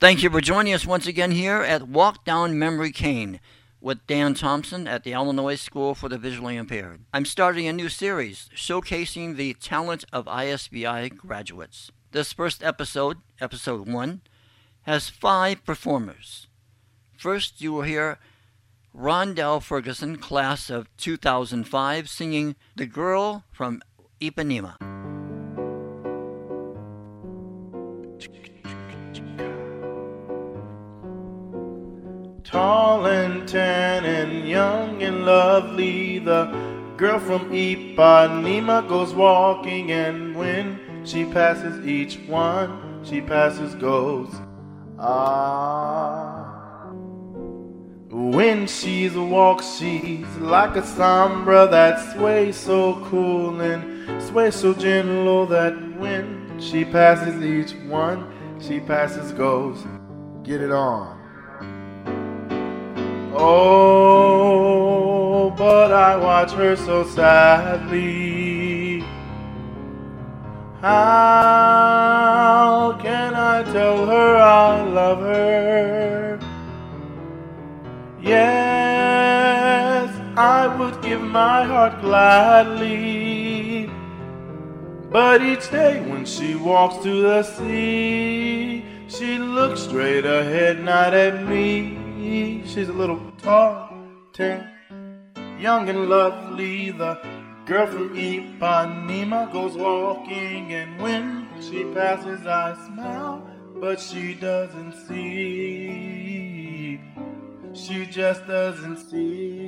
Thank you for joining us once again here at Walk Down Memory Lane with Dan Thompson at the Illinois School for the Visually Impaired. I'm starting a new series showcasing the talent of ISVI graduates. This first episode, episode 1, has five performers. First, you will hear Rondell Ferguson, class of 2005, singing The Girl from Ipanema. Tall and tan and young and lovely, the girl from Ipanema goes walking, and when she passes each one, she passes goes. Ah. When she's a walk, she's like a samba that sways so cool and sways so gentle that when she passes each one, she passes goes. Get it on. Oh, but I watch her so sadly. How can I tell her I love her? My heart gladly. But each day when she walks to the sea, she looks straight ahead, not at me. She's a little tall, tan, young and lovely. The girl from Ipanema goes walking, and when she passes, I smile, but she doesn't see. She just doesn't see.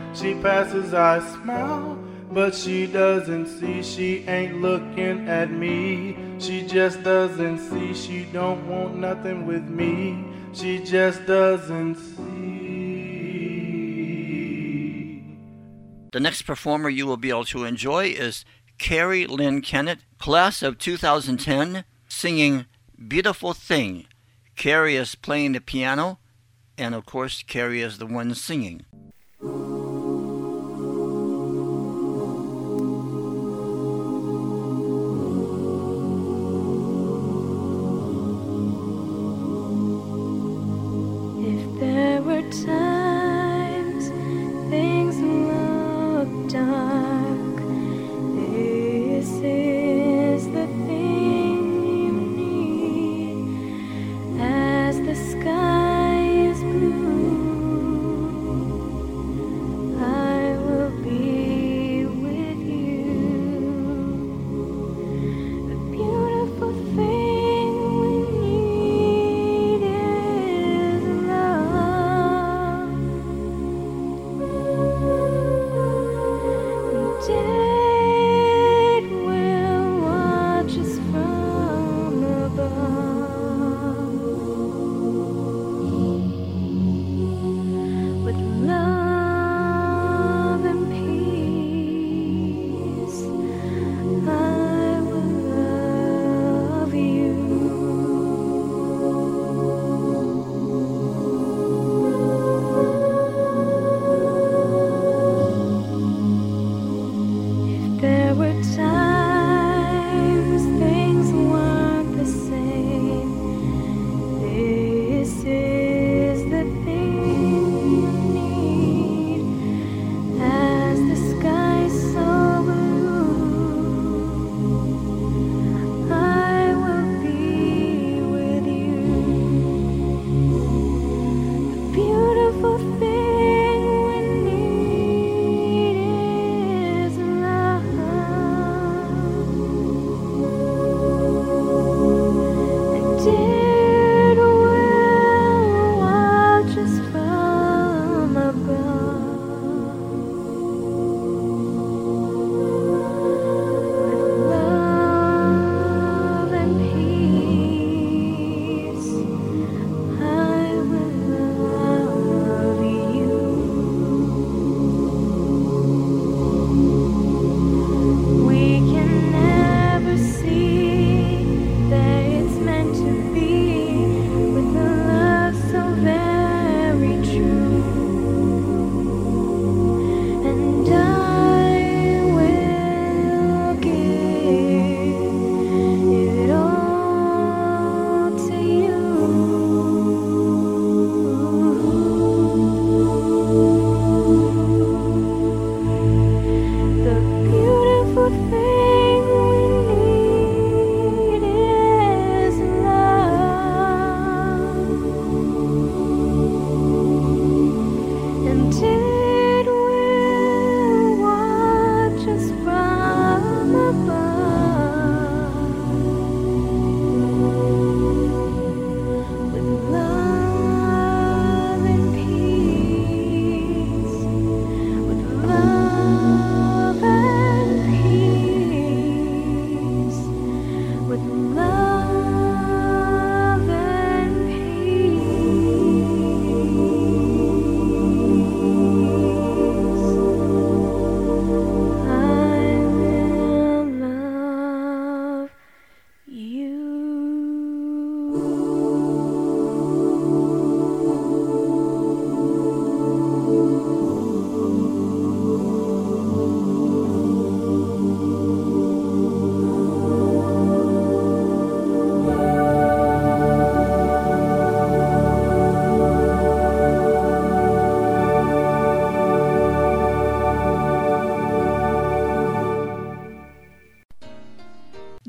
she passes, I smile. But she doesn't see, she ain't looking at me. She just doesn't see, she don't want nothing with me. She just doesn't see. The next performer you will be able to enjoy is Carrie Lynn Kennett, class of 2010, singing Beautiful Thing. Carrie is playing the piano, and of course, Carrie is the one singing. There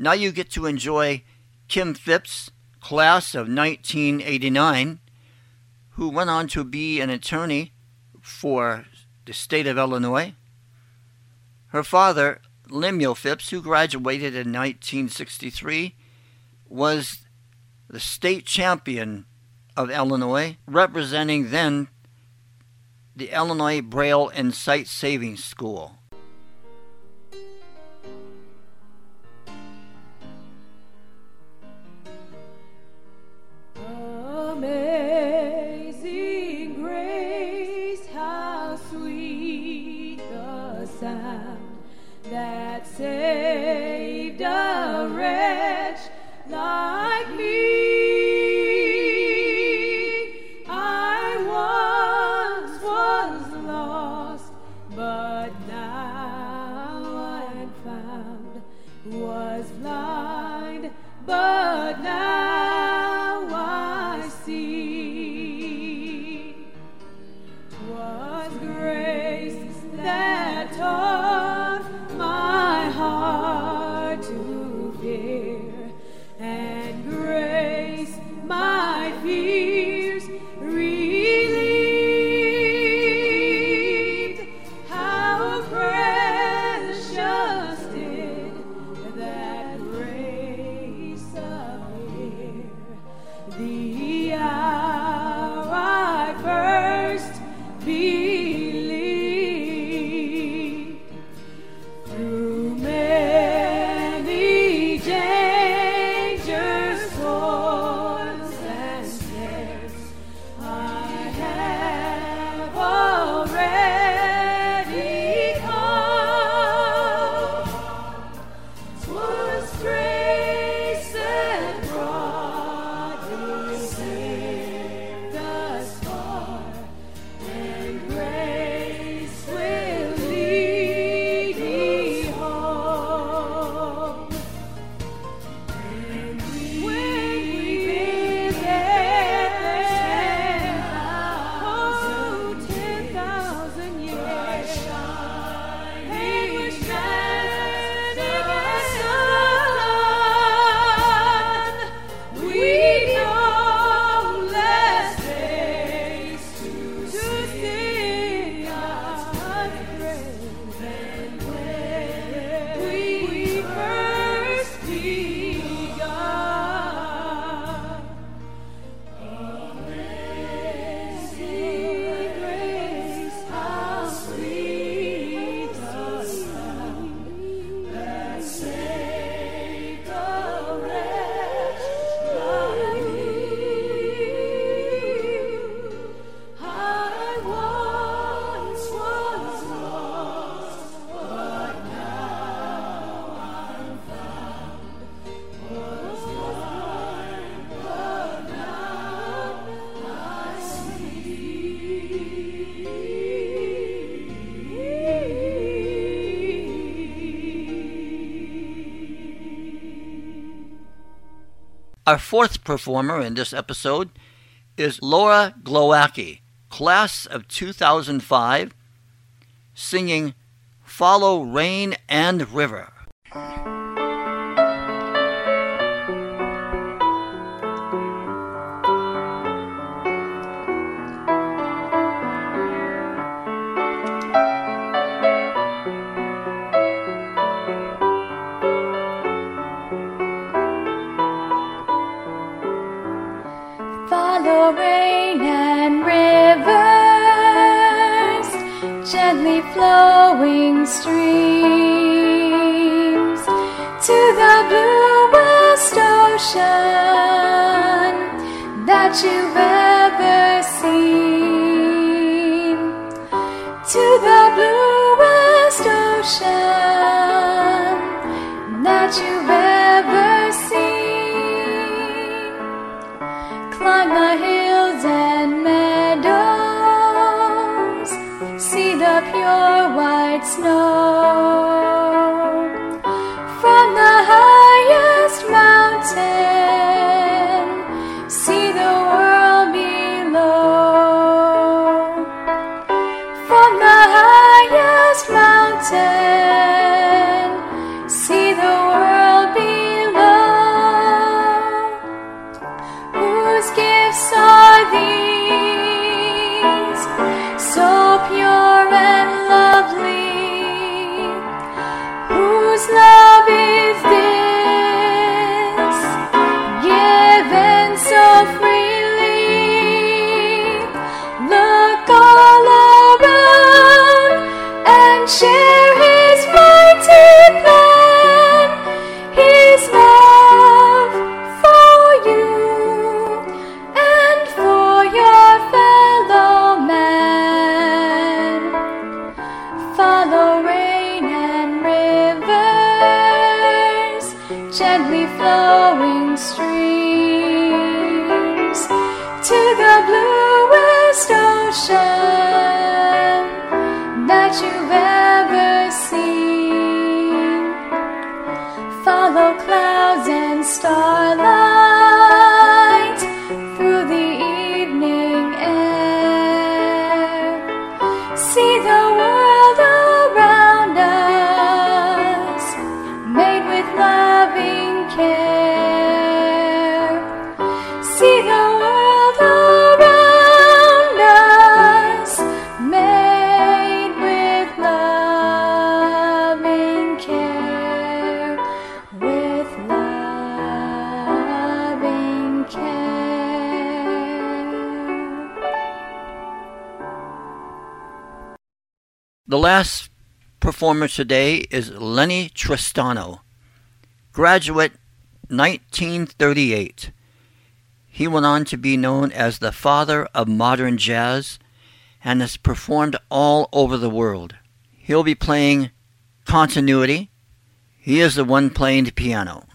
Now you get to enjoy Kim Phipps, class of 1989, who went on to be an attorney for the state of Illinois. Her father, Lemuel Phipps, who graduated in 1963, was the state champion of Illinois, representing then the Illinois Braille and Sight Saving School. Our fourth performer in this episode is Laura Glowacki, class of 2005, singing Follow Rain and River. Gently flowing streams to the bluest ocean that you've ever seen. To the bluest ocean that you've ever white snow Follow clouds and starlight The last performer today is Lennie Tristano, graduate 1938. He went on to be known as the father of modern jazz and has performed all over the world. He'll be playing continuity. He is the one playing the piano.